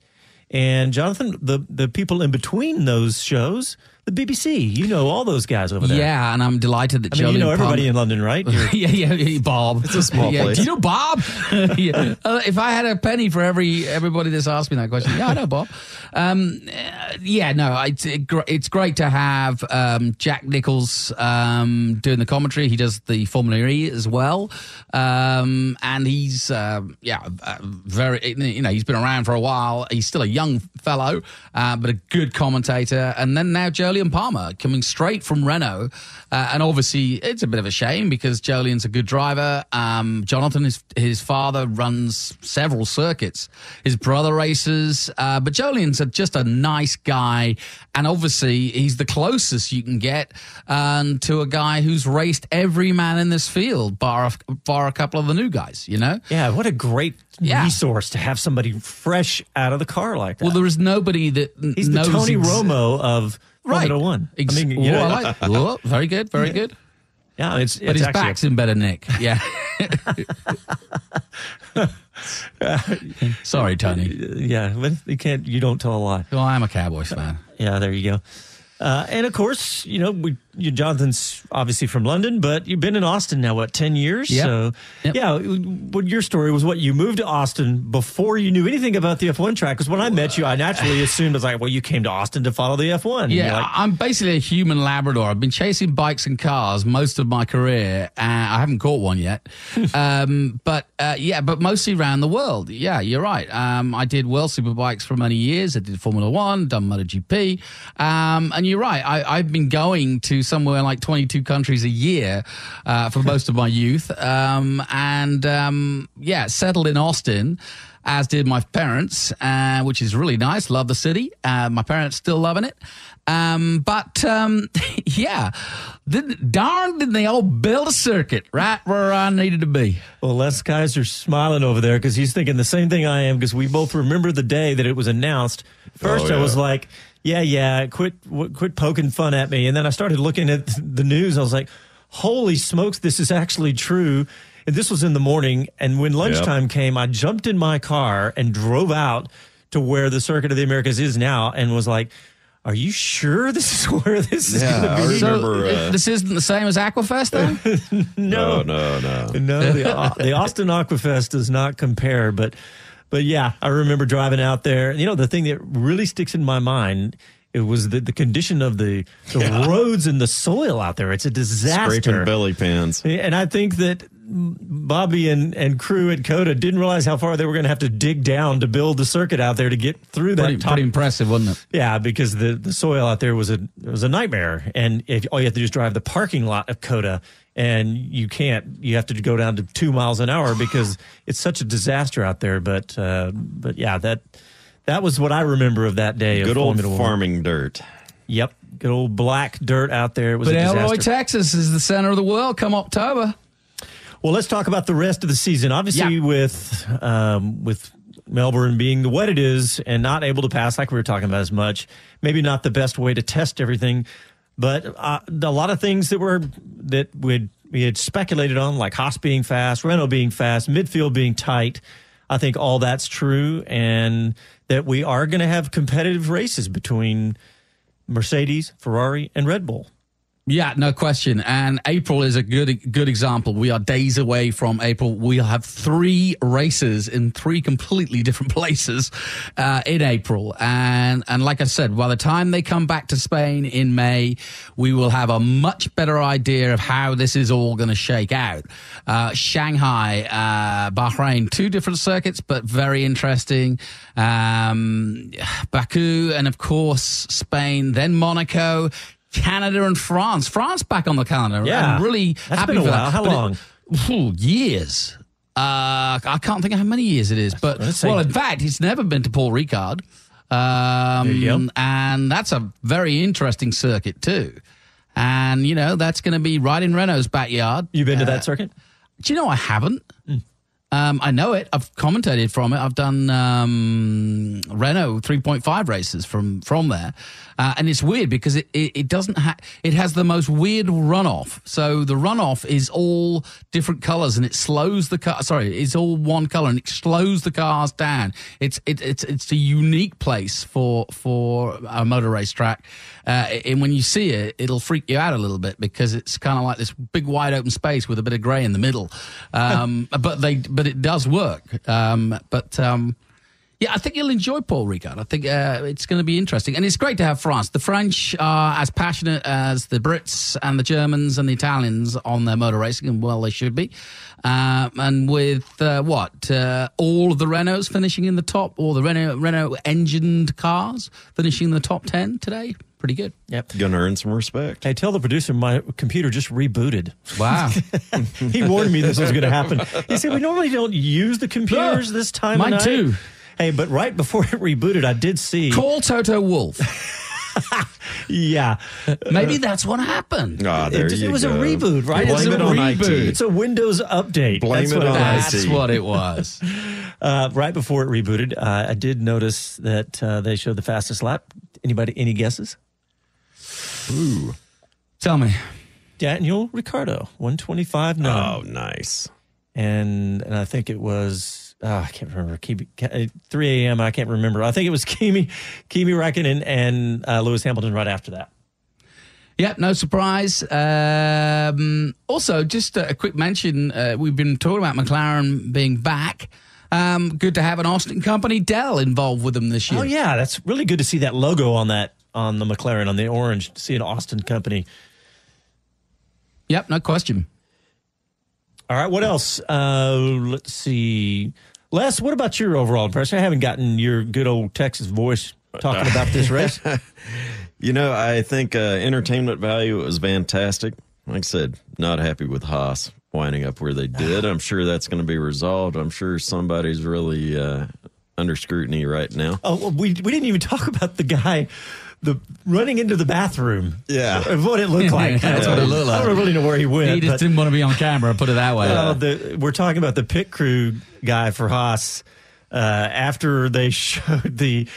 And Jonathan, the the people in between those shows, the BBC, you know all those guys over there. Yeah, and I'm delighted that I mean, you know everybody Palmer- in London, right? Yeah, yeah, yeah, Bob. It's a small yeah. place. Do you know Bob? yeah. Uh, if I had a penny for every everybody that's asked me that question, yeah, I know Bob. Um, uh, yeah, no, it's it, gr- it's great to have um, Jack Nicholls um, doing the commentary. He does the Formula E as well, um, and he's um, yeah, uh, very you know he's been around for a while. He's still a young fellow, uh, but a good commentator. And then now Jolyon Palmer coming straight from Renault, uh, and obviously it's a bit of a shame because Jolyon's a good driver. Um, Jonathan, his his father runs several circuits. His brother races, uh, but Jolyon's a, just a nice guy, and obviously he's the closest you can get um, to a guy who's raced every man in this field, bar a, bar a couple of the new guys. You know. yeah, what a great Yeah. resource to have somebody fresh out of the car like that. Well, there is nobody that He's the Tony ex- Romo of Right. Formula One. Ex- I mean, you know, I like- whoa, very good, very good. yeah, it's, But his actually a- back's in better nick. Yeah. Sorry, Tony. yeah, but you can't. You don't tell a lie. Well, I am a Cowboys fan. Yeah, there you go. Uh, and of course, you know, we, you, Jonathan's obviously from London, but you've been in Austin now, what, 10 years? Yep. So, Yep. yeah, what your story was what you moved to Austin before you knew anything about the F1 track. Because when I met you, I naturally assumed it was like, well, you came to Austin to follow the F1. Yeah, like, I'm basically a human Labrador. I've been chasing bikes and cars most of my career. Uh, I haven't caught one yet, um, but uh, yeah, but mostly around the world. Yeah, you're right. Um, I did World Superbikes for many years. I did Formula One, done MotoGP, um, and you're right. I, I've been going to somewhere like 22 countries a year uh, for most of my youth, um, and um, yeah, settled in Austin as did my parents, uh, which is really nice. Love the city. Uh, my parents still loving it. Um, but um, yeah, did, darn, did they all build a circuit right where I needed to be? Well, Les Kaiser smiling over there because he's thinking the same thing I am because we both remember the day that it was announced. First, Oh, I was like, "Yeah, yeah, quit, w- quit poking fun at me," and then I started looking at the news. I was like, "Holy smokes, this is actually true!" And this was in the morning, and when lunchtime came, I jumped in my car and drove out to where the Circuit of the Americas is now, and was like. Are you sure this is where this is going to be? remember, So, uh, this isn't the same as Aquafest, though. no, no, no. no, the, uh, the Austin Aquafest does not compare, but but yeah, I remember driving out there. You know, the thing that really sticks in my mind It was the, the condition of the the roads and the soil out there. It's a disaster. Scraping belly pans. And I think that Bobby and, and crew at COTA didn't realize how far they were going to have to dig down to build the circuit out there to get through that Pretty, top. pretty impressive, wasn't it? Yeah, because the, the soil out there was a it was a nightmare, and if all you have to do is drive the parking lot of COTA, and you can't. You have to go down to two miles an hour because it's such a disaster out there. But uh, but yeah, that that was what I remember of that day. Good of old Formula One. farming dirt. Yep, good old black dirt out there. It was But a Elroy, disaster. Texas is the center of the world come October. Well, let's talk about the rest of the season. Obviously, with um, with Melbourne being the what it is and not able to pass like we were talking about as much, maybe not the best way to test everything. But uh, a lot of things that were that would we had speculated on, like Haas being fast, Renault being fast, midfield being tight. I think all that's true, and that we are going to have competitive races between Mercedes, Ferrari, and Red Bull. Yeah, no question. And April is a good good example. We are days away from April. We'll have three races in three completely different places uh, in April. And and like I said, by the time they come back to Spain in May, we will have a much better idea of how this is all going to shake out. Uh, Shanghai, uh, Bahrain, two different circuits, but very interesting. Um, Baku, and of course Spain, then Monaco. Canada and France. France back on the calendar. Yeah. I'm really That's happy been a for while. that. How But it- long? Years. Uh, I can't think of how many years it is, but well, in fact, he's never been to Paul Ricard, um, There you go. and that's a very interesting circuit too. And you know that's going to be right in Renault's backyard. You've been to Uh, that circuit? Do you know I haven't? Um, I know it. I've commentated from it. I've done um, Renault 3.5 races from from there, uh, and it's weird because it it, it doesn't ha- it has the most weird runoff. So the runoff is all different colors, and it slows the car. Sorry, it's all one color, and it slows the cars down. It's it, it's it's a unique place for for a motor race track, uh, and when you see it, it'll freak you out a little bit because it's kind of like this big wide open space with a bit of grey in the middle. Um, but they but it does work. Um, but um, yeah, I think you'll enjoy Paul Ricard. I think uh, it's going to be interesting, and it's great to have France. The French are as passionate as the Brits and the Germans and the Italians on their motor racing, and well, they should be. Um, and with uh, what uh, all of the Renaults finishing in the top, or the Renault Renault engined cars finishing in the top ten today, pretty good. Yep. Gonna earn some respect. Hey, tell the producer my computer just rebooted. Wow. he warned me this was going to happen. He said we normally don't use the computers this time. Mine of night. too. Hey, but right before it rebooted, I did see. Call Toto Wolff. Yeah, Maybe that's what happened. Ah, there it, just- you it was a reboot, right? Blame it's it a on reboot. IT. It's a Windows update. Blame That's it what on was. That's IT. what it was. Uh, right before it rebooted, uh, I did notice that uh, they showed the fastest lap. Anybody? Any guesses? Ooh. Tell me. Daniel Ricciardo, one twenty five Oh, nine, nice. and and I think it was oh, I can't remember. Kimi, uh, three a.m. I can't remember. I think it was Kimi, Kimi Räikkönen and uh, Lewis Hamilton right after that. Yeah, no surprise. Um, also, just a, a quick mention: uh, we've been talking about McLaren being back. Um, good to have an Austin company, Dell, involved with them this year. Oh yeah, that's really good to see that logo on that on the McLaren on the orange. To see an Austin company. Yep, no question. All right, what else? Uh, let's see, Les. What about your overall impression? I haven't gotten your good old Texas voice talking about this race. You know, I think uh, entertainment value was fantastic. Like I said, not happy with Haas winding up where they did. I'm sure that's going to be resolved. I'm sure somebody's really uh, under scrutiny right now. Oh, well, we we didn't even talk about the guy. The running into the bathroom, Yeah. of what it looked like. That's what it looked like. I don't really know where he went. He just but- didn't want to be on camera, put it that way. Well, the, we're talking about the pit crew guy for Haas. Uh, after they showed the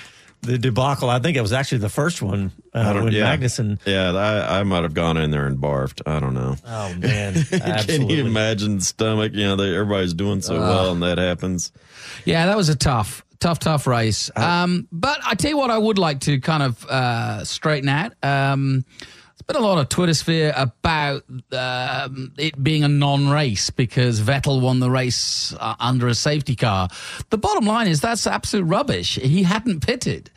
the debacle, I think it was actually the first one I uh, don't- when yeah. Magnussen. Yeah, I, I might have gone in there and barfed. I don't know. Oh man, Can absolutely. you imagine the stomach? You know, they, everybody's doing so well, and that happens. Yeah, that was a tough, tough, tough race. Um, but I tell you what, I would like to kind of uh, straighten out. Um, there's been a lot of Twitter sphere about um, it being a non-race because Vettel won the race uh, under a safety car. The bottom line is that's absolute rubbish. He hadn't pitted.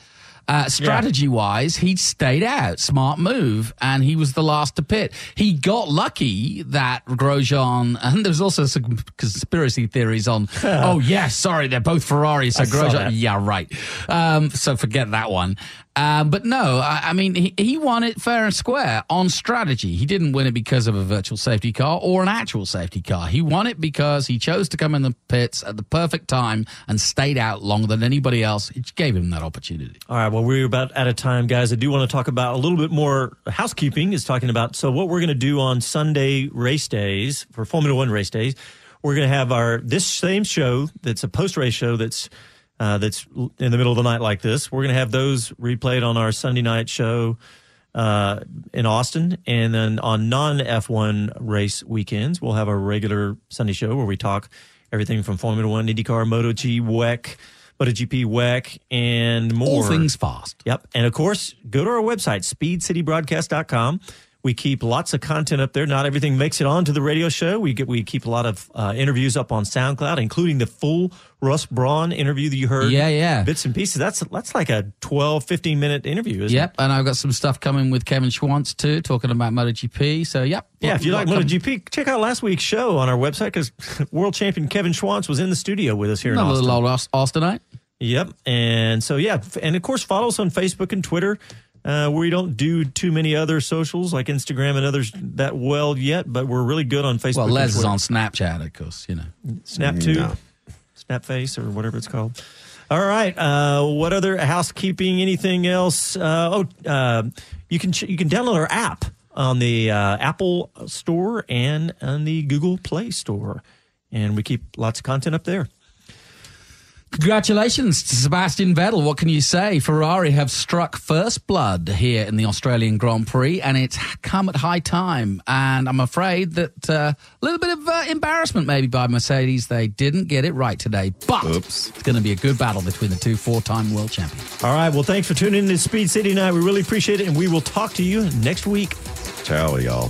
Uh, strategy wise, he stayed out. Smart move. And he was the last to pit. He got lucky that Grosjean, and there's also some conspiracy theories on, oh, yes, sorry, they're both Ferraris. So I Grosjean, yeah, right. Um, so forget that one. Um, but no, I, I mean, he, he won it fair and square on strategy. He didn't win it because of a virtual safety car or an actual safety car. He won it because he chose to come in the pits at the perfect time and stayed out longer than anybody else. It gave him that opportunity. All right. Well, we're about out of time, guys. I do want to talk about a little bit more housekeeping. Is talking about so what we're going to do on Sunday race days for Formula One race days. We're going to have our this same show that's a post race show that's uh, that's in the middle of the night like this. We're going to have those replayed on our Sunday night show uh, in Austin, and then on non F1 race weekends, we'll have our regular Sunday show where we talk everything from Formula One, IndyCar, MotoG, WEC, MotoGP, WEC, and more. All things fast. Yep. And of course, go to our website, speedcitybroadcast.com. We keep lots of content up there. Not everything makes it onto the radio show. We get we keep a lot of uh, interviews up on SoundCloud, including the full Russ Brawn interview that you heard. Yeah, yeah. Bits and pieces. That's that's like a 12, 15 minute interview, isn't Yep, it? and I've got some stuff coming with Kevin Schwantz too, talking about MotoGP. So, yep. Yeah, if you like MotoGP, check out last week's show on our website because world champion Kevin Schwantz was in the studio with us here in Another Austin. little old Austinite. Yep. And so, yeah. And of course, follow us on Facebook and Twitter. Uh, we don't do too many other socials like Instagram and others that well yet, but we're really good on Facebook. Well, and Les is on Snapchat, of course, you know. Snap2, No. Snapface, or whatever it's called. All right. Uh, what other housekeeping? Anything else? Uh, oh, uh, you can ch- you can download our app on the uh, Apple Store and on the Google Play Store, and we keep lots of content up there. Congratulations to Sebastian Vettel. What can you say? Ferrari have struck first blood here in the Australian Grand Prix, and it's come at high time. And I'm afraid that uh, a little bit of uh, embarrassment maybe by Mercedes. They didn't get it right today, but Oops. it's going to be a good battle between the two four-time world champions. All right. Well, thanks for tuning in to Speed City tonight. We really appreciate it, and we will talk to you next week. Ciao, y'all.